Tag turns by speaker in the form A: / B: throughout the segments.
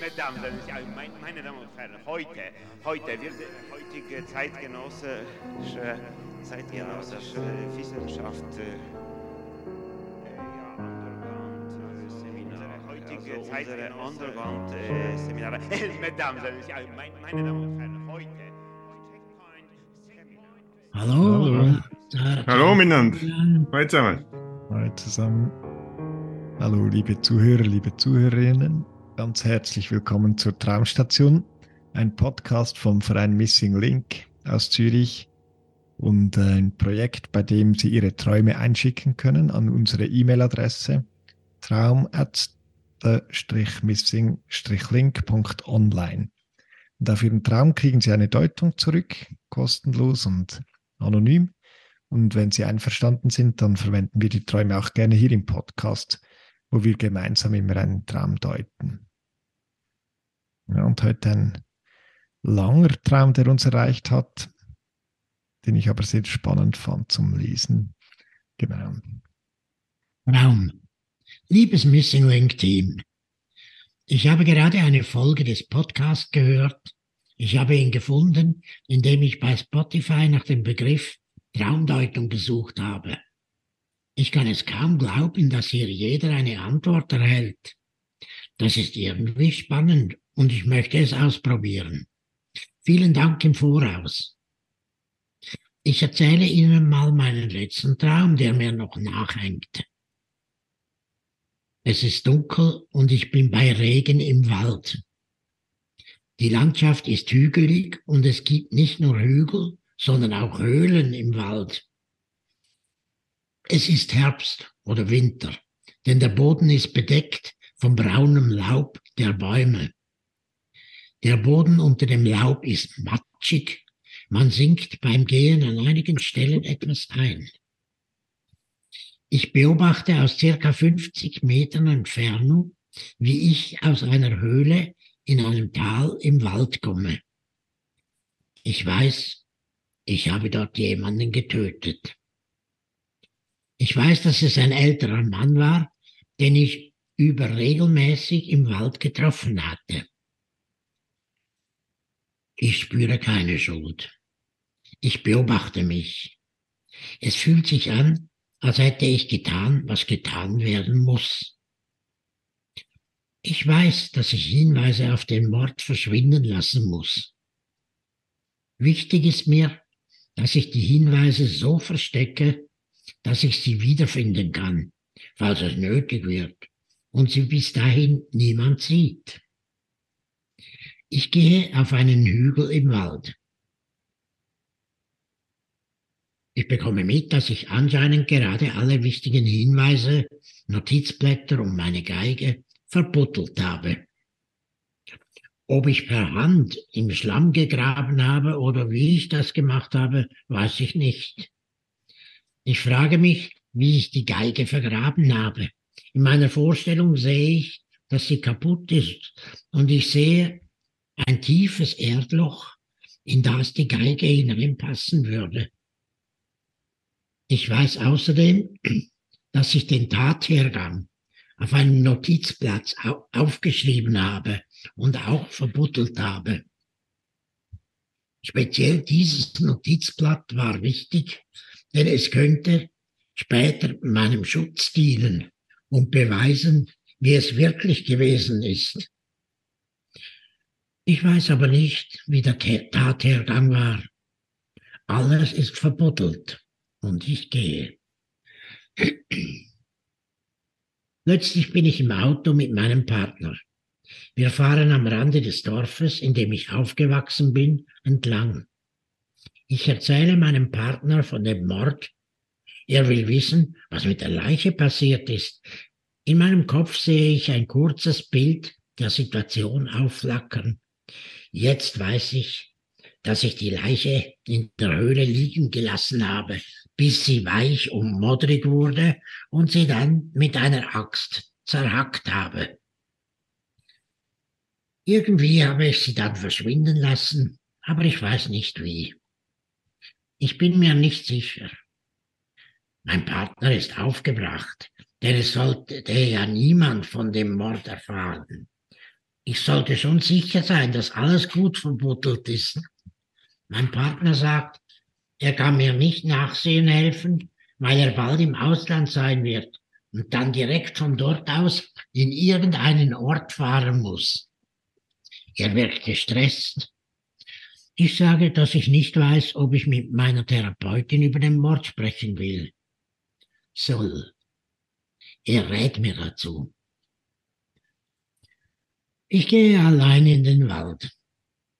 A: Mesdames, meine Damen und Herren, heute, heute wird heutige zeitgenössische, zeitgenössische Wissenschaft äh, heutige Zeit Underground-Seminare. Mesdames, meine Damen und Herren, heute.
B: Hallo.
C: Hallo. Hallo miteinander. Hallo
B: zusammen.
C: Hallo
B: zusammen. Hallo liebe Zuhörer, liebe Zuhörerinnen. Ganz herzlich willkommen zur Traumstation, ein Podcast vom Verein Missing Link aus Zürich und ein Projekt, bei dem Sie Ihre Träume einschicken können an unsere E-Mail-Adresse traum missing-link.online. Und auf Ihren Traum kriegen Sie eine Deutung zurück, kostenlos und anonym. Und wenn Sie einverstanden sind, dann verwenden wir die Träume auch gerne hier im Podcast, wo wir gemeinsam immer einen Traum deuten. Ja, und heute ein langer Traum, der uns erreicht hat, den ich aber sehr spannend fand zum Lesen. Genau.
D: Traum. Liebes Missing Link Team, ich habe gerade eine Folge des Podcasts gehört. Ich habe ihn gefunden, indem ich bei Spotify nach dem Begriff Traumdeutung gesucht habe. Ich kann es kaum glauben, dass hier jeder eine Antwort erhält. Das ist irgendwie spannend und ich möchte es ausprobieren. Vielen Dank im Voraus. Ich erzähle Ihnen mal meinen letzten Traum, der mir noch nachhängt. Es ist dunkel und ich bin bei Regen im Wald. Die Landschaft ist hügelig und es gibt nicht nur Hügel, sondern auch Höhlen im Wald. Es ist Herbst oder Winter, denn der Boden ist bedeckt von braunem Laub der Bäume. Der Boden unter dem Laub ist matschig. Man sinkt beim Gehen an einigen Stellen etwas ein. Ich beobachte aus circa 50 Metern Entfernung, wie ich aus einer Höhle in einem Tal im Wald komme. Ich weiß, ich habe dort jemanden getötet. Ich weiß, dass es ein älterer Mann war, den ich überregelmäßig im Wald getroffen hatte. Ich spüre keine Schuld. Ich beobachte mich. Es fühlt sich an, als hätte ich getan, was getan werden muss. Ich weiß, dass ich Hinweise auf den Mord verschwinden lassen muss. Wichtig ist mir, dass ich die Hinweise so verstecke, dass ich sie wiederfinden kann, falls es nötig wird und sie bis dahin niemand sieht. Ich gehe auf einen Hügel im Wald. Ich bekomme mit, dass ich anscheinend gerade alle wichtigen Hinweise, Notizblätter und meine Geige verbuttelt habe. Ob ich per Hand im Schlamm gegraben habe oder wie ich das gemacht habe, weiß ich nicht. Ich frage mich, wie ich die Geige vergraben habe. In meiner Vorstellung sehe ich, dass sie kaputt ist und ich sehe, ein tiefes Erdloch, in das die Geige hineinpassen würde. Ich weiß außerdem, dass ich den Tathergang auf einem Notizplatz aufgeschrieben habe und auch verbuttelt habe. Speziell dieses Notizblatt war wichtig, denn es könnte später meinem Schutz dienen und beweisen, wie es wirklich gewesen ist. Ich weiß aber nicht, wie der Tathergang war. Alles ist verbuddelt und ich gehe. Plötzlich bin ich im Auto mit meinem Partner. Wir fahren am Rande des Dorfes, in dem ich aufgewachsen bin, entlang. Ich erzähle meinem Partner von dem Mord. Er will wissen, was mit der Leiche passiert ist. In meinem Kopf sehe ich ein kurzes Bild der Situation aufflackern. Jetzt weiß ich, dass ich die Leiche in der Höhle liegen gelassen habe, bis sie weich und modrig wurde und sie dann mit einer Axt zerhackt habe. Irgendwie habe ich sie dann verschwinden lassen, aber ich weiß nicht wie. Ich bin mir nicht sicher. Mein Partner ist aufgebracht, denn es sollte ja niemand von dem Mord erfahren. Ich sollte schon sicher sein, dass alles gut verbuddelt ist. Mein Partner sagt, er kann mir nicht nachsehen helfen, weil er bald im Ausland sein wird und dann direkt von dort aus in irgendeinen Ort fahren muss. Er wird gestresst. Ich sage, dass ich nicht weiß, ob ich mit meiner Therapeutin über den Mord sprechen will. Soll. Er rät mir dazu. Ich gehe allein in den Wald.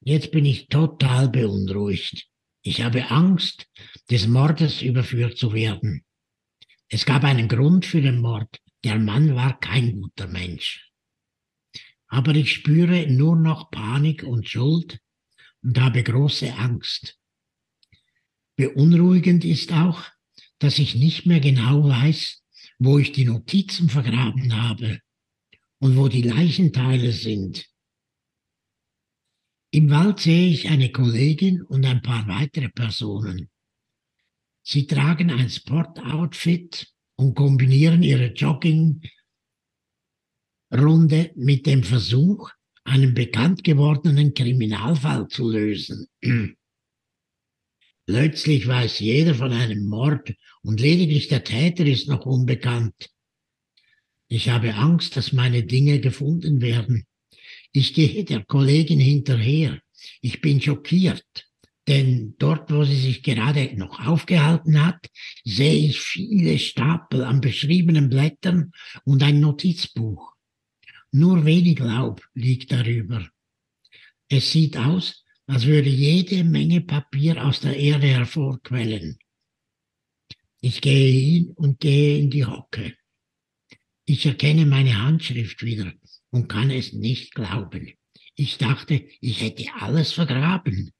D: Jetzt bin ich total beunruhigt. Ich habe Angst, des Mordes überführt zu werden. Es gab einen Grund für den Mord. Der Mann war kein guter Mensch. Aber ich spüre nur noch Panik und Schuld und habe große Angst. Beunruhigend ist auch, dass ich nicht mehr genau weiß, wo ich die Notizen vergraben habe und wo die Leichenteile sind. Im Wald sehe ich eine Kollegin und ein paar weitere Personen. Sie tragen ein Sportoutfit und kombinieren ihre Joggingrunde mit dem Versuch, einen bekannt gewordenen Kriminalfall zu lösen. Plötzlich weiß jeder von einem Mord und lediglich der Täter ist noch unbekannt. Ich habe Angst, dass meine Dinge gefunden werden. Ich gehe der Kollegin hinterher. Ich bin schockiert, denn dort, wo sie sich gerade noch aufgehalten hat, sehe ich viele Stapel an beschriebenen Blättern und ein Notizbuch. Nur wenig Laub liegt darüber. Es sieht aus, als würde jede Menge Papier aus der Erde hervorquellen. Ich gehe hin und gehe in die Hocke. Ich erkenne meine Handschrift wieder und kann es nicht glauben. Ich dachte, ich hätte alles vergraben.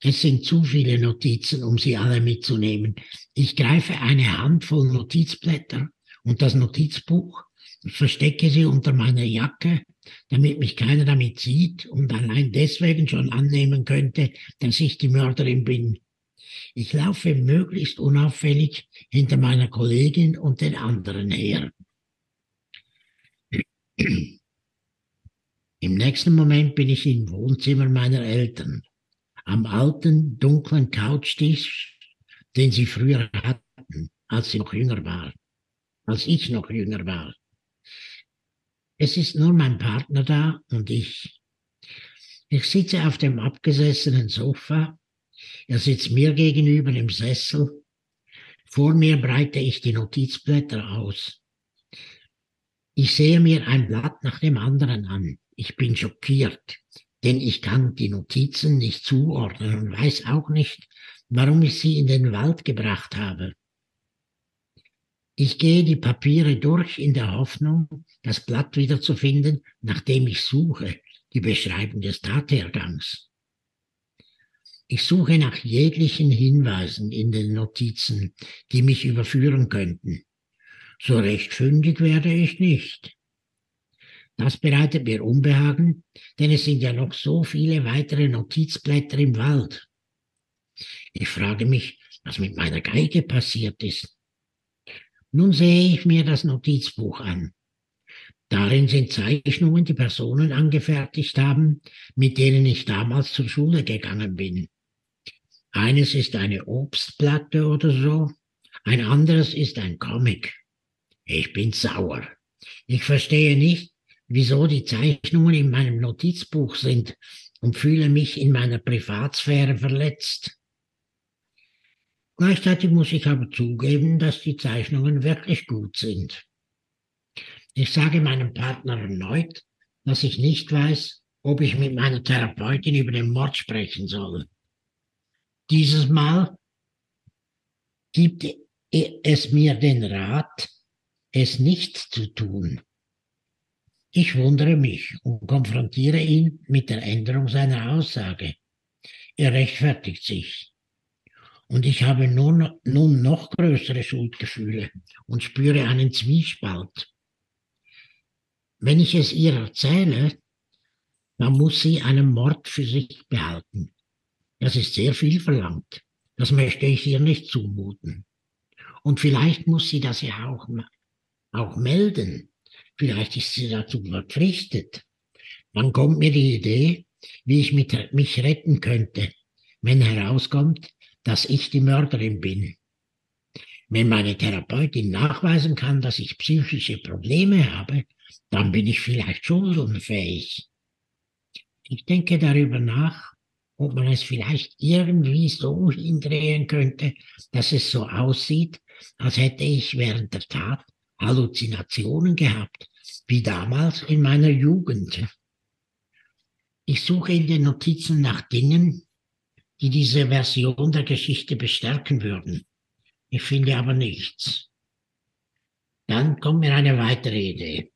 D: Es sind zu viele Notizen, um sie alle mitzunehmen. Ich greife eine Handvoll Notizblätter und das Notizbuch, verstecke sie unter meiner Jacke, damit mich keiner damit sieht und allein deswegen schon annehmen könnte, dass ich die Mörderin bin. Ich laufe möglichst unauffällig hinter meiner Kollegin und den anderen her. Im nächsten Moment bin ich im Wohnzimmer meiner Eltern, am alten, dunklen Couchtisch, den sie früher hatten, als sie noch jünger war, als ich noch jünger war. Es ist nur mein Partner da und ich. Ich sitze auf dem abgesessenen Sofa, er sitzt mir gegenüber im Sessel, vor mir breite ich die Notizblätter aus. Ich sehe mir ein Blatt nach dem anderen an. Ich bin schockiert, denn ich kann die Notizen nicht zuordnen und weiß auch nicht, warum ich sie in den Wald gebracht habe. Ich gehe die Papiere durch in der Hoffnung, das Blatt wiederzufinden, nachdem ich suche, die Beschreibung des Tathergangs. Ich suche nach jeglichen Hinweisen in den Notizen, die mich überführen könnten. So recht fündig werde ich nicht. Das bereitet mir Unbehagen, denn es sind ja noch so viele weitere Notizblätter im Wald. Ich frage mich, was mit meiner Geige passiert ist. Nun sehe ich mir das Notizbuch an. Darin sind Zeichnungen, die Personen angefertigt haben, mit denen ich damals zur Schule gegangen bin. Eines ist eine Obstplatte oder so, ein anderes ist ein Comic. Ich bin sauer. Ich verstehe nicht, wieso die Zeichnungen in meinem Notizbuch sind und fühle mich in meiner Privatsphäre verletzt. Gleichzeitig muss ich aber zugeben, dass die Zeichnungen wirklich gut sind. Ich sage meinem Partner erneut, dass ich nicht weiß, ob ich mit meiner Therapeutin über den Mord sprechen soll. Dieses Mal gibt es mir den Rat, es nicht zu tun. Ich wundere mich und konfrontiere ihn mit der Änderung seiner Aussage. Er rechtfertigt sich. Und ich habe nun, nun noch größere Schuldgefühle und spüre einen Zwiespalt. Wenn ich es ihr erzähle, dann muss sie einen Mord für sich behalten. Das ist sehr viel verlangt. Das möchte ich ihr nicht zumuten. Und vielleicht muss sie das ja auch, auch melden. Vielleicht ist sie dazu verpflichtet. Dann kommt mir die Idee, wie ich mit, mich retten könnte, wenn herauskommt, dass ich die Mörderin bin. Wenn meine Therapeutin nachweisen kann, dass ich psychische Probleme habe, dann bin ich vielleicht schuldunfähig. Ich denke darüber nach, ob man es vielleicht irgendwie so hindrehen könnte, dass es so aussieht, als hätte ich während der Tat Halluzinationen gehabt, wie damals in meiner Jugend. Ich suche in den Notizen nach Dingen, die diese Version der Geschichte bestärken würden. Ich finde aber nichts. Dann kommt mir eine weitere Idee.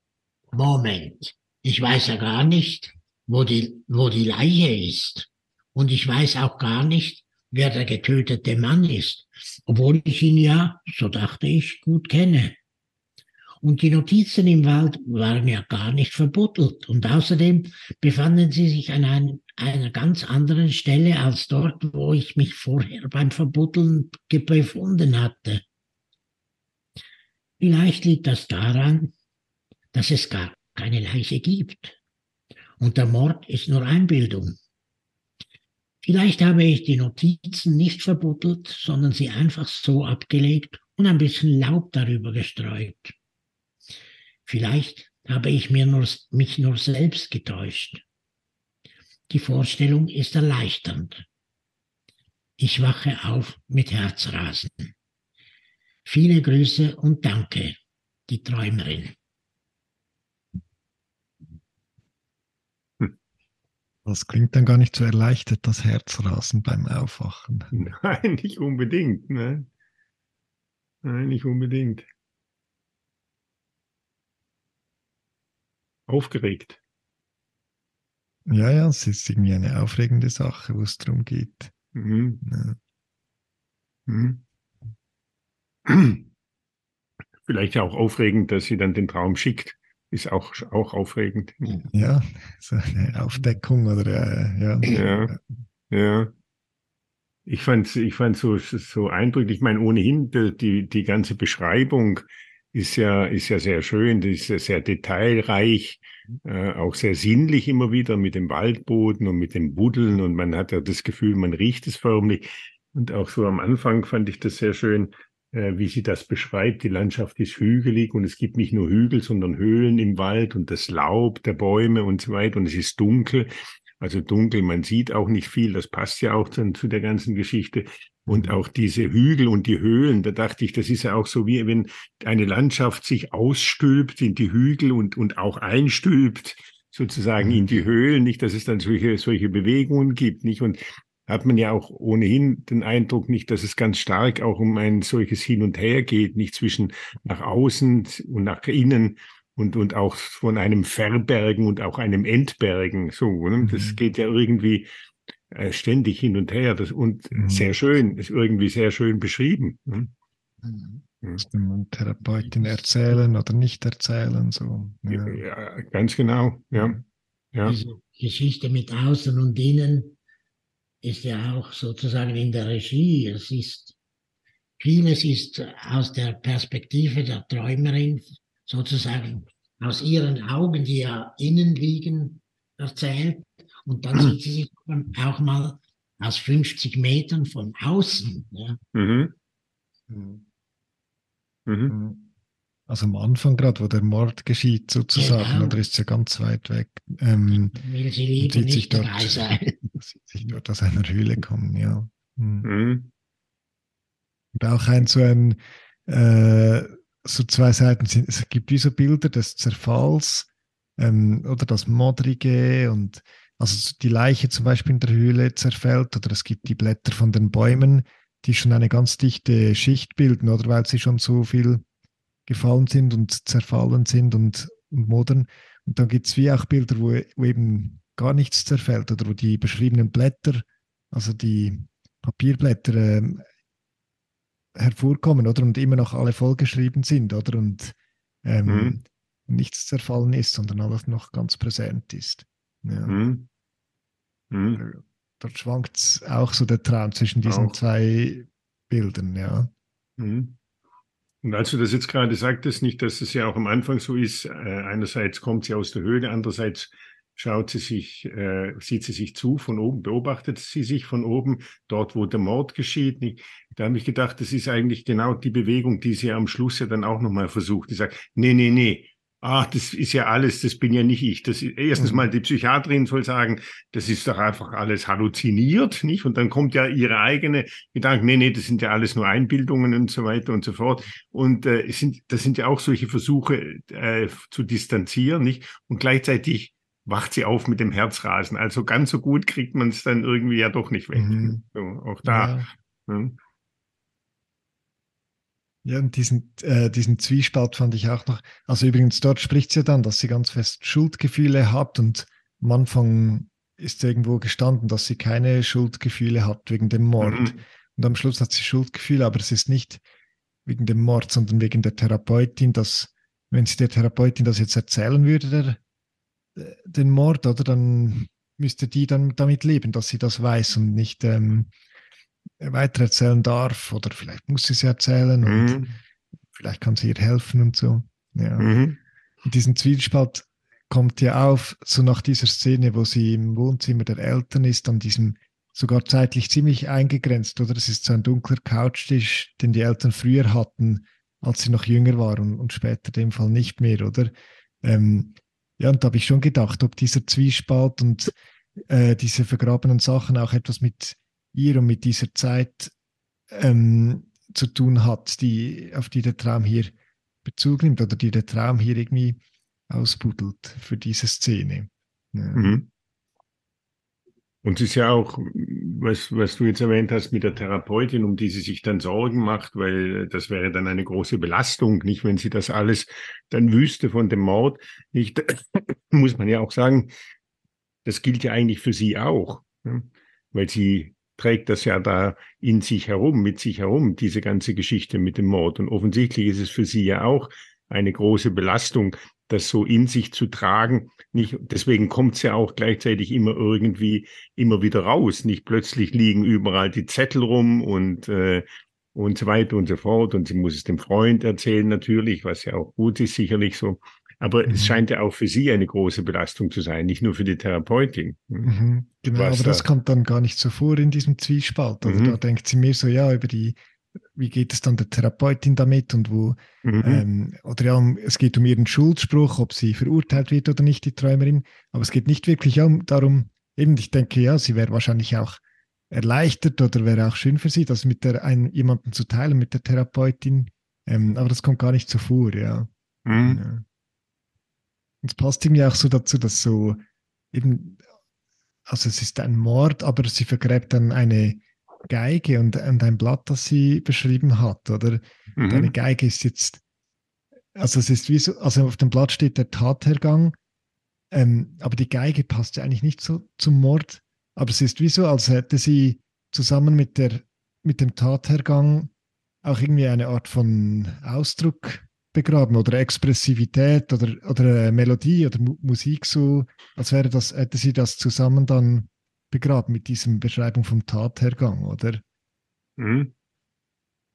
D: Moment, ich weiß ja gar nicht, wo die, wo die Leiche ist. Und ich weiß auch gar nicht, wer der getötete Mann ist, obwohl ich ihn ja, so dachte ich, gut kenne. Und die Notizen im Wald waren ja gar nicht verbuddelt. Und außerdem befanden sie sich an ein, einer ganz anderen Stelle als dort, wo ich mich vorher beim Verbuddeln befunden hatte. Vielleicht liegt das daran, dass es gar keine Leiche gibt. Und der Mord ist nur Einbildung. Vielleicht habe ich die Notizen nicht verbuddelt, sondern sie einfach so abgelegt und ein bisschen Laub darüber gestreut. Vielleicht habe ich mir nur, mich nur selbst getäuscht. Die Vorstellung ist erleichternd. Ich wache auf mit Herzrasen. Viele Grüße und danke, die Träumerin.
B: Das klingt dann gar nicht so erleichtert, das Herzrasen beim Aufwachen.
C: Nein, nicht unbedingt. Ne? Nein, nicht unbedingt. Aufgeregt.
B: Ja, ja, es ist irgendwie eine aufregende Sache, wo es darum geht.
C: Mhm.
B: Ja.
C: Mhm. Vielleicht auch aufregend, dass sie dann den Traum schickt. Ist auch, auch aufregend.
B: Ja, so eine Aufdeckung oder äh, ja.
C: Ja, ja. Ich fand es ich fand's so, so eindrücklich. Ich meine, ohnehin, die, die ganze Beschreibung ist ja, ist ja sehr schön, die ist ja sehr detailreich, äh, auch sehr sinnlich immer wieder mit dem Waldboden und mit dem Buddeln und man hat ja das Gefühl, man riecht es förmlich. Und auch so am Anfang fand ich das sehr schön, äh, wie sie das beschreibt. Die Landschaft ist hügelig und es gibt nicht nur Hügel, sondern Höhlen im Wald und das Laub der Bäume und so weiter und es ist dunkel. Also dunkel, man sieht auch nicht viel, das passt ja auch dann zu der ganzen Geschichte. Und auch diese Hügel und die Höhlen, da dachte ich, das ist ja auch so wie wenn eine Landschaft sich ausstülpt in die Hügel und, und auch einstülpt sozusagen in die Höhlen, nicht, dass es dann solche, solche Bewegungen gibt, nicht? Und hat man ja auch ohnehin den Eindruck nicht, dass es ganz stark auch um ein solches Hin und Her geht, nicht zwischen nach außen und nach innen und, und auch von einem Verbergen und auch einem Entbergen, so, ne? Das
B: Mhm.
C: geht ja irgendwie äh, ständig hin und her das, und
B: Mhm.
C: sehr schön, ist irgendwie sehr schön beschrieben. Ne?
B: Man Therapeutin erzählen oder nicht erzählen. So. Ja.
C: Ja, ganz genau, ja. Ja,
D: Diese Geschichte mit Außen und Innen ist ja auch sozusagen in der Regie. Es ist, vieles ist aus der Perspektive der Träumerin sozusagen aus ihren Augen, die ja innen liegen, erzählt. Und dann sieht sie sich auch mal aus 50 Metern von außen. Ja.
C: mhm.
B: Mhm.
C: Mhm.
B: Also am Anfang gerade, wo der Mord geschieht, sozusagen,
D: Genau.
B: oder ist sie ja ganz weit weg. Ähm,
D: Will sie lieber
B: sieht sich
D: nicht
B: dort,
D: dabei sein.
B: sieht sich dort aus einer Höhle kommen, ja. Mhm.
C: Mhm.
B: Und auch ein so ein, äh, so zwei Seiten sind, es gibt wie so Bilder des Zerfalls ähm, oder das Modrige und also die Leiche zum Beispiel in der Höhle zerfällt oder es gibt die Blätter von den Bäumen, die schon eine ganz dichte Schicht bilden oder weil sie schon so viel gefallen sind und zerfallen sind und, und modern. Und dann gibt es wie auch Bilder, wo, wo eben gar nichts zerfällt oder wo die beschriebenen Blätter, also die Papierblätter, ähm, hervorkommen, oder? Und immer noch alle vollgeschrieben sind, oder? Und ähm,
C: Mhm.
B: nichts zerfallen ist, sondern alles noch ganz präsent ist. Ja.
C: Mhm. Mhm.
B: Dort schwankt auch so der Traum zwischen diesen
C: Auch.
B: zwei Bildern, ja.
C: Mhm. Und als du das jetzt gerade sagtest, nicht, dass es ja auch am Anfang so ist, äh, einerseits kommt sie aus der Höhle, andererseits schaut sie sich, äh, sieht sie sich zu von oben, beobachtet sie sich von oben, dort, wo der Mord geschieht. Nicht? Da habe ich gedacht, das ist eigentlich genau die Bewegung, die sie am Schluss ja dann auch nochmal versucht. Die sagt, nee, nee, nee, ach, das ist ja alles, das bin ja nicht ich. Das ist, erstens mhm. mal die Psychiaterin soll sagen, das ist doch einfach alles halluziniert, nicht? Und dann kommt ja ihre eigene Gedanken, nee, nee, das sind ja alles nur Einbildungen und so weiter und so fort. Und äh, es sind, das sind ja auch solche Versuche äh, zu distanzieren, nicht? Und gleichzeitig wacht sie auf mit dem Herzrasen. Also ganz so gut kriegt man es dann irgendwie ja doch nicht weg. Mhm. So, auch da. Ja.
B: Hm. Ja, und diesen, äh, diesen Zwiespalt fand ich auch noch. Also übrigens, dort spricht sie ja dann, dass sie ganz fest Schuldgefühle hat und am Anfang ist irgendwo gestanden, dass sie keine Schuldgefühle hat wegen dem Mord. Mhm. Und am Schluss hat sie Schuldgefühle, aber es ist nicht wegen dem Mord, sondern wegen der Therapeutin, dass, wenn sie der Therapeutin das jetzt erzählen würde, der, äh, den Mord, oder dann müsste die dann damit leben, dass sie das weiß und nicht ähm, weitererzählen darf oder vielleicht muss sie es erzählen mhm. und vielleicht kann sie ihr helfen und so. Ja. Mhm. Und diesen Zwiespalt kommt ja auf, so nach dieser Szene, wo sie im Wohnzimmer der Eltern ist, an diesem sogar zeitlich ziemlich eingegrenzt, oder? Es ist so ein dunkler Couchtisch, den die Eltern früher hatten, als sie noch jünger waren und später in dem Fall nicht mehr, oder? Ähm, ja, und da habe ich schon gedacht, ob dieser Zwiespalt und äh, diese vergrabenen Sachen auch etwas mit ihr und mit dieser Zeit ähm, zu tun hat, die, auf die der Traum hier Bezug nimmt oder die der Traum hier irgendwie ausbuddelt für diese Szene. Ja. Mhm.
C: Und es ist ja auch, was, was du jetzt erwähnt hast mit der Therapeutin, um die sie sich dann Sorgen macht, weil das wäre dann eine große Belastung, nicht, wenn sie das alles dann wüsste von dem Mord. Nicht, muss man ja auch sagen, das gilt ja eigentlich für sie auch, ne? weil sie trägt das ja da in sich herum, mit sich herum, diese ganze Geschichte mit dem Mord. Und offensichtlich ist es für sie ja auch eine große Belastung, das so in sich zu tragen. Nicht, deswegen kommt es ja auch gleichzeitig immer irgendwie immer wieder raus. Nicht plötzlich liegen überall die Zettel rum und äh, und so weiter und so fort. Und sie muss es dem Freund erzählen natürlich, was ja auch gut ist, sicherlich so. Aber mhm. es scheint ja auch für sie eine große Belastung zu sein, nicht nur für die Therapeutin.
B: Hm? Mhm. Genau, Was aber da? das kommt dann gar nicht so vor in diesem Zwiespalt. Also mhm. da denkt sie mehr so, ja, über die, wie geht es dann der Therapeutin damit und wo, mhm. ähm, oder ja, es geht um ihren Schuldspruch, ob sie verurteilt wird oder nicht, die Träumerin. Aber es geht nicht wirklich um, darum, eben, ich denke, ja, sie wäre wahrscheinlich auch erleichtert oder wäre auch schön für sie, das mit der, ein, jemanden zu teilen, mit der Therapeutin. Ähm, aber das kommt gar nicht so vor, ja. Mhm. Ja. Und es passt irgendwie auch so dazu, dass so eben, also es ist ein Mord, aber sie vergräbt dann eine Geige und, und ein Blatt, das sie beschrieben hat, oder? Mhm. Eine Geige ist jetzt, also es ist wie so, also auf dem Blatt steht der Tathergang, ähm, aber die Geige passt ja eigentlich nicht so zum Mord, aber es ist wie so, als hätte sie zusammen mit der, mit dem Tathergang auch irgendwie eine Art von Ausdruck begraben oder Expressivität oder, oder Melodie oder Mu Musik so, als wäre das, hätte sie das zusammen dann begraben mit diesem Beschreibung vom Tathergang, oder?
C: Mhm.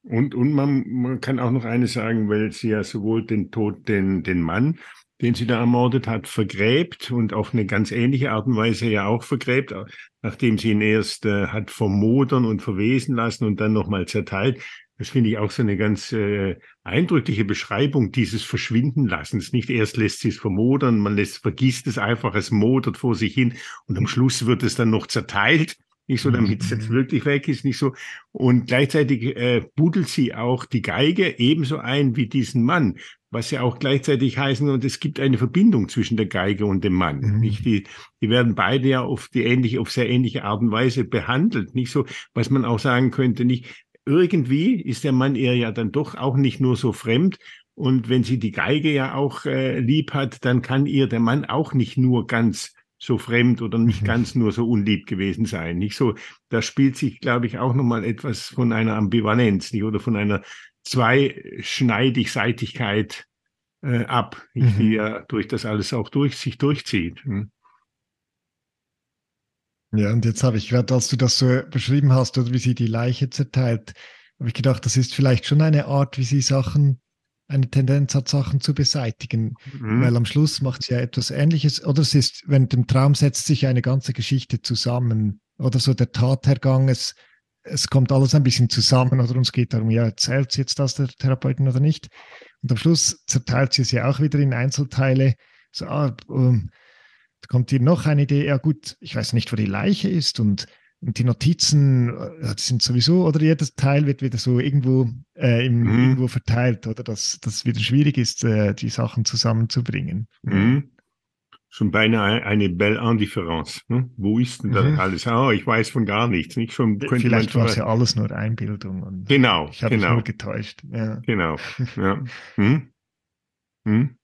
C: Und, und man, man kann auch noch eines sagen, weil sie ja sowohl den Tod, den, den Mann, den sie da ermordet hat, vergräbt und auf eine ganz ähnliche Art und Weise ja auch vergräbt, nachdem sie ihn erst äh, hat vermodern und verwesen lassen und dann nochmal zerteilt, das finde ich auch so eine ganz äh, eindrückliche Beschreibung dieses Verschwindenlassens. Nicht erst lässt sie es vermodern, man lässt, vergisst es einfach, es modert vor sich hin und am Schluss wird es dann noch zerteilt. Nicht so, damit es jetzt mhm. wirklich weg ist, nicht so. Und gleichzeitig äh, buddelt sie auch die Geige ebenso ein wie diesen Mann, was ja auch gleichzeitig heißen, und es gibt eine Verbindung zwischen der Geige und dem Mann. Mhm. Nicht die, die werden beide ja auf die ähnliche, auf sehr ähnliche Art und Weise behandelt. Nicht so, was man auch sagen könnte, nicht, irgendwie ist der Mann ihr ja dann doch auch nicht nur so fremd. Und wenn sie die Geige ja auch äh, lieb hat, dann kann ihr der Mann auch nicht nur ganz so fremd oder nicht mhm. ganz nur so unlieb gewesen sein. Nicht so, da spielt sich, glaube ich, auch nochmal etwas von einer Ambivalenz, nicht oder von einer Zweischneidig-Seitigkeit äh, ab, mhm. die ja durch das alles auch durch sich durchzieht. Hm.
B: Ja, und jetzt habe ich gerade, als du das so beschrieben hast, oder wie sie die Leiche zerteilt, habe ich gedacht, das ist vielleicht schon eine Art, wie sie Sachen, eine Tendenz hat, Sachen zu beseitigen. Mhm. Weil am Schluss macht sie ja etwas Ähnliches. Oder es ist, während dem Traum setzt sich eine ganze Geschichte zusammen. Oder so der Tathergang, es, es kommt alles ein bisschen zusammen. Oder uns geht darum, ja, erzählt sie jetzt das der Therapeutin oder nicht? Und am Schluss zerteilt sie es ja auch wieder in Einzelteile. So, ah, um, ähm, da kommt hier noch eine Idee, ja gut, ich weiß nicht, wo die Leiche ist und und die Notizen äh, sind sowieso, oder jedes Teil wird wieder so irgendwo, äh, im, mhm. irgendwo verteilt, oder dass das wieder schwierig ist, äh, die Sachen zusammenzubringen.
C: Mhm. Schon beinahe eine Belle Indifference. Ne? Wo ist denn das mhm. alles? Oh, ich weiß von gar nichts. Nicht schon,
B: Vielleicht war es ja alles nur Einbildung.
C: genau.
B: Ich habe
C: genau.
B: mich nur getäuscht. Ja.
C: Genau. Ja. Hm? Hm?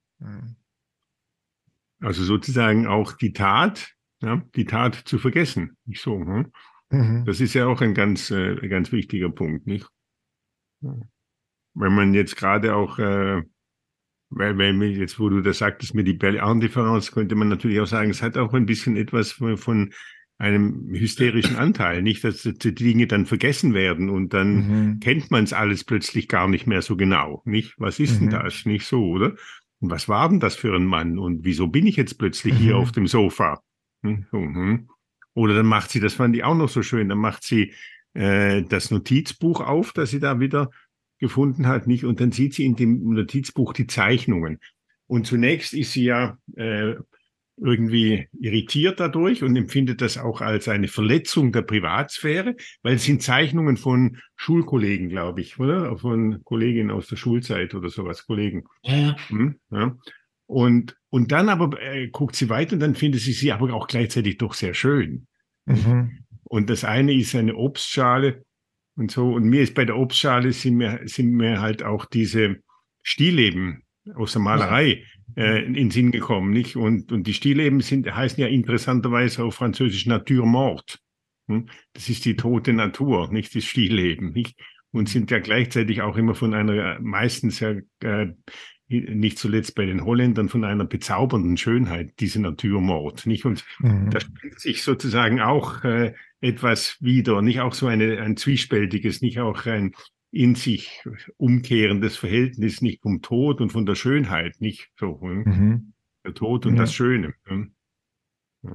C: Also sozusagen auch die Tat ja, die Tat zu vergessen. Nicht so. Hm? Mhm. Das ist ja auch ein ganz, äh, ganz wichtiger Punkt, nicht? Wenn man jetzt gerade auch, äh, weil, weil jetzt, wo du das sagtest mit die Belle-Differenz, könnte man natürlich auch sagen, es hat auch ein bisschen etwas von, von einem hysterischen Anteil, nicht, dass die Dinge dann vergessen werden und dann mhm. kennt man es alles plötzlich gar nicht mehr so genau, nicht? Was ist mhm. denn das? Nicht so, oder? Und was war denn das für ein Mann? Und wieso bin ich jetzt plötzlich hier mhm. auf dem Sofa? Mhm. Oder dann macht sie, das fand ich auch noch so schön, dann macht sie äh, das Notizbuch auf, das sie da wieder gefunden hat, nicht? Und dann sieht sie in dem Notizbuch die Zeichnungen. Und zunächst ist sie ja äh, irgendwie irritiert dadurch und empfindet das auch als eine Verletzung der Privatsphäre, weil es sind Zeichnungen von Schulkollegen, glaube ich, oder? Von Kolleginnen aus der Schulzeit oder sowas, Kollegen. Ja. Hm, ja. Und, und dann aber äh, guckt sie weiter und dann findet sie sie aber auch gleichzeitig doch sehr schön. Mhm. Und das eine ist eine Obstschale und so. Und mir ist bei der Obstschale sind mir, sind mir halt auch diese Stillleben aus der Malerei äh, in den Sinn gekommen, nicht? Und, und die Stillleben sind, heißen ja interessanterweise auf Französisch Nature mort. Hm? Das ist die tote Natur, nicht das Stillleben, nicht? Und sind ja gleichzeitig auch immer von einer meistens ja äh, nicht zuletzt bei den Holländern von einer bezaubernden Schönheit, diese Naturmord, nicht? Und mhm. da spielt sich sozusagen auch äh, etwas wieder, nicht auch so eine, ein zwiespältiges, nicht auch ein in sich umkehrendes Verhältnis, nicht vom Tod und von der Schönheit, nicht so. Hm? Mhm. Der Tod und ja. das Schöne.
B: Ja.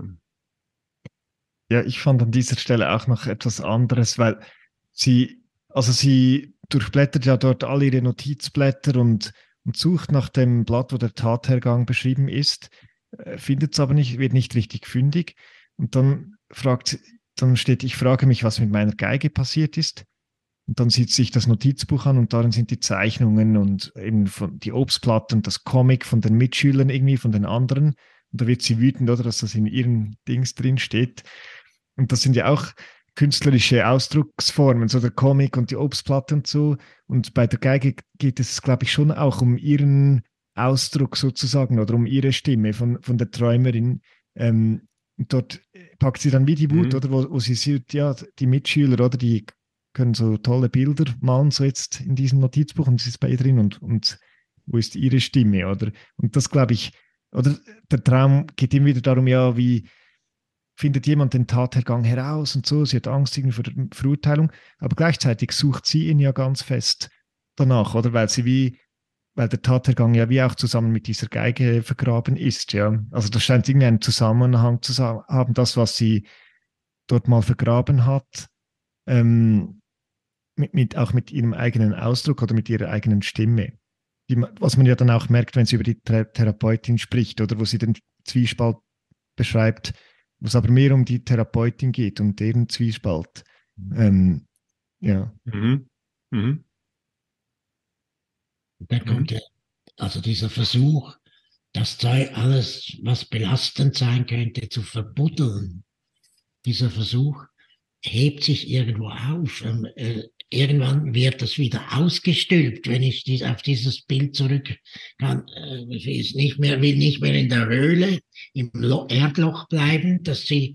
B: ja, ich fand an dieser Stelle auch noch etwas anderes, weil sie, also sie durchblättert ja dort alle ihre Notizblätter und und sucht nach dem Blatt, wo der Tathergang beschrieben ist, äh, findet es aber nicht, wird nicht richtig fündig. Und dann fragt, dann steht, ich frage mich, was mit meiner Geige passiert ist. Und dann sieht sich das Notizbuch an und darin sind die Zeichnungen und eben von die Obstplatte und das Comic von den Mitschülern irgendwie, von den anderen. Und da wird sie wütend, oder, dass das in ihren Dings drin steht. Und das sind ja auch künstlerische Ausdrucksformen, so der Comic und die Obstplatte und so. Und bei der Geige geht es, glaube ich, schon auch um ihren Ausdruck sozusagen oder um ihre Stimme von, von der Träumerin. Ähm, dort packt sie dann wie die Wut, mhm. oder wo, wo sie sieht, ja, die Mitschüler oder die können so tolle Bilder malen, so jetzt in diesem Notizbuch und es ist bei ihr drin und, und wo ist ihre Stimme, oder? Und das glaube ich, oder der Traum geht immer wieder darum, ja, wie, findet jemand den Tathergang heraus und so, sie hat Angst vor der Verurteilung, aber gleichzeitig sucht sie ihn ja ganz fest danach, oder? Weil sie wie, weil der Tathergang ja wie auch zusammen mit dieser Geige vergraben ist, ja. Also das scheint irgendwie einen Zusammenhang zu haben, das, was sie dort mal vergraben hat, ähm, mit, mit, auch mit ihrem eigenen Ausdruck oder mit ihrer eigenen Stimme. Die, was man ja dann auch merkt, wenn sie über die Therapeutin spricht oder wo sie den Zwiespalt beschreibt, wo es aber mehr um die Therapeutin geht und deren Zwiespalt. Mhm. Ähm, ja. Mhm. Mhm.
D: Da kommt ja, also dieser Versuch, das Zeug, alles, was belastend sein könnte, zu verbuddeln. Dieser Versuch hebt sich irgendwo auf. Irgendwann wird das wieder ausgestülpt, wenn ich dies, auf dieses Bild zurück kann. Äh, ist nicht mehr, will nicht mehr in der Höhle, im Lo Erdloch bleiben, dass sie,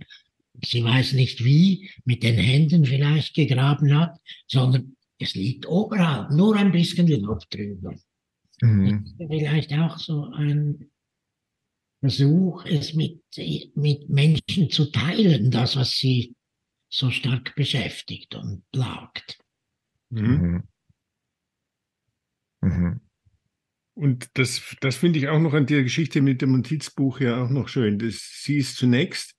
D: sie weiß nicht wie, mit den Händen vielleicht gegraben hat, sondern es liegt oberhalb, nur ein bisschen Luft drüber. Mhm. vielleicht auch so ein Versuch, es mit, mit Menschen zu teilen, das, was sie so stark beschäftigt und plagt.
C: Mhm.
B: Mhm. Mhm.
C: Und das, das finde ich auch noch an der Geschichte mit dem Notizbuch ja auch noch schön. Das, sie ist zunächst,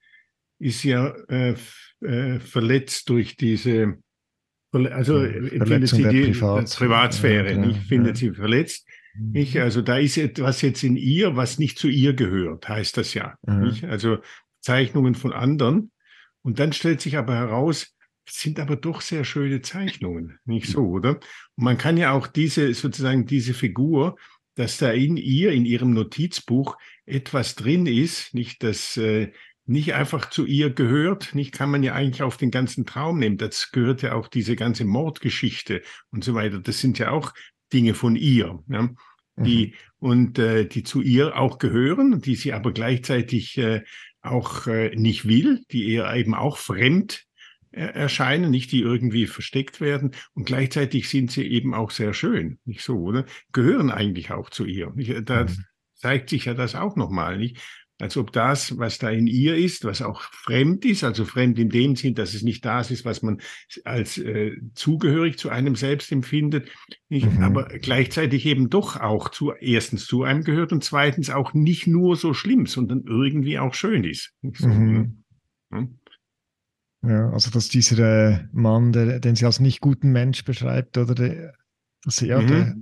C: ist ja äh, äh, verletzt durch diese, also findet sie die
B: Privat-
C: Privatsphäre,
B: Ja,
C: nicht?
B: ja,
C: Findet
B: ja.
C: sie verletzt. Nicht? Also da ist etwas jetzt in ihr, was nicht zu ihr gehört, heißt das ja.
B: Mhm.
C: Also Zeichnungen von anderen. Und dann stellt sich aber heraus, sind aber doch sehr schöne Zeichnungen, nicht so, oder? Und man kann ja auch diese, sozusagen diese Figur, dass da in ihr, in ihrem Notizbuch etwas drin ist, nicht das äh, nicht einfach zu ihr gehört, nicht kann man ja eigentlich auf den ganzen Traum nehmen. Das gehört ja auch diese ganze Mordgeschichte und so weiter. Das sind ja auch Dinge von ihr, ja, die und äh, die zu ihr auch gehören, die sie aber gleichzeitig äh, auch äh, nicht will, die ihr eben auch fremd erscheinen, nicht die irgendwie versteckt werden und gleichzeitig sind sie eben auch sehr schön, nicht so, oder? Gehören eigentlich auch zu ihr. Nicht? Da
B: Mhm.
C: zeigt sich ja das auch nochmal, nicht? Als ob das, was da in ihr ist, was auch fremd ist, also fremd in dem Sinn, dass es nicht das ist, was man als äh, zugehörig zu einem selbst empfindet, nicht?
B: Mhm.
C: aber gleichzeitig eben doch auch zu, erstens zu einem gehört und zweitens auch nicht nur so schlimm, sondern irgendwie auch schön ist. So,
B: Mhm.
C: ne?
B: Ja, also dass dieser äh, Mann, der, den sie als nicht guten Mensch beschreibt, oder der, dass er ja,
C: Mhm.
B: der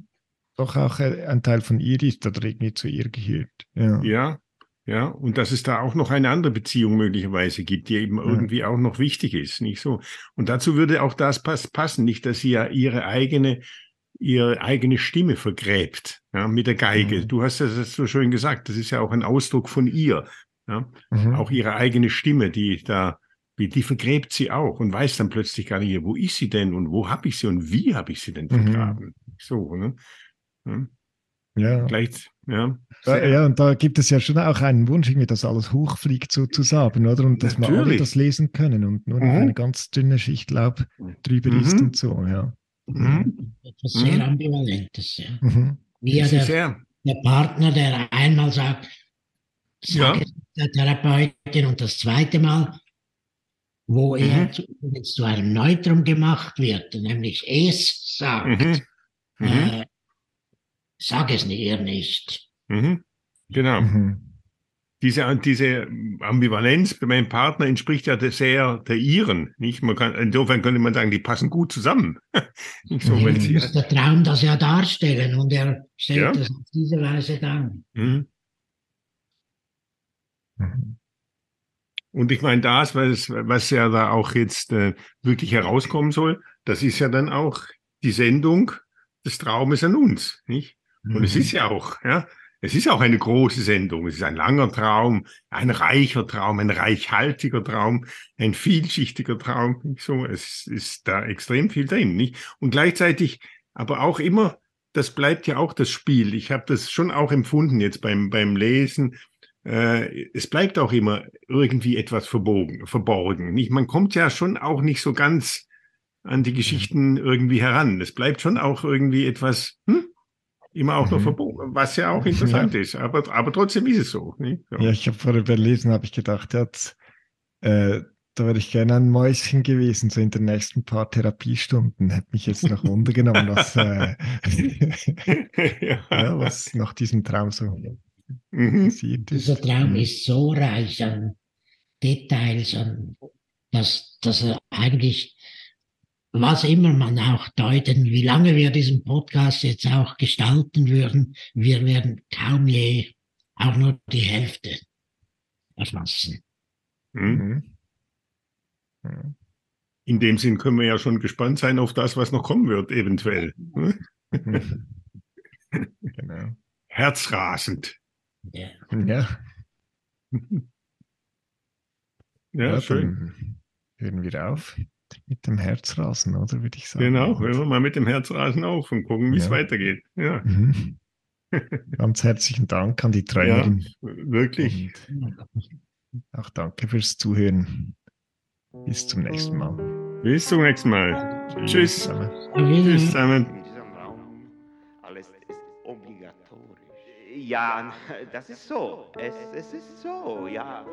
B: doch auch äh, ein Teil von ihr ist oder irgendwie zu ihr gehört. Ja.
C: Ja, ja, und dass es da auch noch eine andere Beziehung möglicherweise gibt, die eben irgendwie auch noch wichtig ist, nicht so. Und dazu würde auch das pass passen, nicht, dass sie ja ihre eigene, ihre eigene Stimme vergräbt, ja, mit der Geige.
B: Mhm.
C: Du hast das so schön gesagt, das ist ja auch ein Ausdruck von ihr, ja.
B: Mhm.
C: Auch ihre eigene Stimme, die da, die, die vergräbt sie auch und weiß dann plötzlich gar nicht, wo ist sie denn und wo habe ich sie und wie habe ich sie denn
B: Mhm.
C: vergraben? So, ne? Ja,
B: ja.
C: gleich, ja. Sehr-
B: ja, und da gibt es ja schon auch einen Wunsch, irgendwie, dass alles hochfliegt sozusagen, oder? Und dass wir alle
C: Natürlich.
B: das lesen können und nur noch
C: Mhm.
B: eine ganz dünne Schicht Laub drüber
C: Mhm.
B: ist und so, ja.
C: Mhm.
D: Etwas sehr
C: Mhm.
D: Ambivalentes. Ja.
B: Mhm.
D: Wie der,
C: sehr,
D: der Partner, der einmal sagt, sag
C: Ja.
D: es der Therapeutin und das zweite Mal, wo er
C: Mhm.
D: zu, einem Neutrum gemacht wird, nämlich es sagt,
C: Mhm. Mhm.
D: Äh, sag es ihr nicht.
C: Mhm. Genau.
B: Mhm.
C: Diese, diese Ambivalenz bei meinem Partner entspricht ja sehr der ihren. Nicht? Man kann, insofern könnte man sagen, die passen gut zusammen. nicht so, wenn
D: Jetzt
C: sie,
D: muss der Traum das ja darstellen und er stellt
C: Ja.
D: das auf diese Weise dar.
C: Und ich meine, das, was, was ja da auch jetzt äh, wirklich herauskommen soll, das ist ja dann auch die Sendung des Traumes an uns. Nicht? Und es
B: Mhm.
C: ist ja auch, ja, es ist auch eine große Sendung. Es ist ein langer Traum, ein reicher Traum, ein reichhaltiger Traum, ein vielschichtiger Traum. Nicht so, es ist da extrem viel drin, nicht? Und gleichzeitig, aber auch immer, das bleibt ja auch das Spiel. Ich habe das schon auch empfunden jetzt beim beim Lesen. Äh, es bleibt auch immer irgendwie etwas verbogen, verborgen. Nicht? Man kommt ja schon auch nicht so ganz an die Geschichten irgendwie heran. Es bleibt schon auch irgendwie etwas, hm? immer auch noch
B: Mhm.
C: verbogen, was ja auch interessant ist. Aber, aber trotzdem ist es so. So.
B: Ja, ich habe vorher beim Lesen habe ich gedacht, jetzt, äh, da wäre ich gerne ein Mäuschen gewesen, so in den nächsten paar Therapiestunden. Hätte mich jetzt noch Wunder genommen, was, äh,
C: ja.
B: ja, was nach diesem Traum so
C: Mhm.
D: Dieser Traum
B: Mhm.
D: ist so reich an Details, an, dass, dass er eigentlich, was immer man auch deuten, wie lange wir diesen Podcast jetzt auch gestalten würden, wir werden kaum je auch nur die Hälfte erfassen.
C: Mhm.
B: Mhm.
C: In dem Sinn können wir ja schon gespannt sein auf das, was noch kommen wird, eventuell.
B: Genau.
C: Herzrasend.
D: Ja.
B: Ja,
C: Ja, schön.
B: dann hören wir auf mit dem Herzrasen, oder würde ich sagen.
C: Genau, hören wir mal mit dem Herzrasen auf und gucken, wie es
B: Ja.
C: weitergeht. Ja,
B: Mhm. Ganz herzlichen Dank an die
C: ja
B: Träumerin.
C: wirklich.
B: Und auch danke fürs Zuhören. Bis zum nächsten Mal.
C: Bis zum nächsten Mal. Tschüss.
B: Zusammen.
D: Auf Wiedersehen.
C: Tschüss zusammen.
A: Ja, das ist so. Es, es ist so, ja.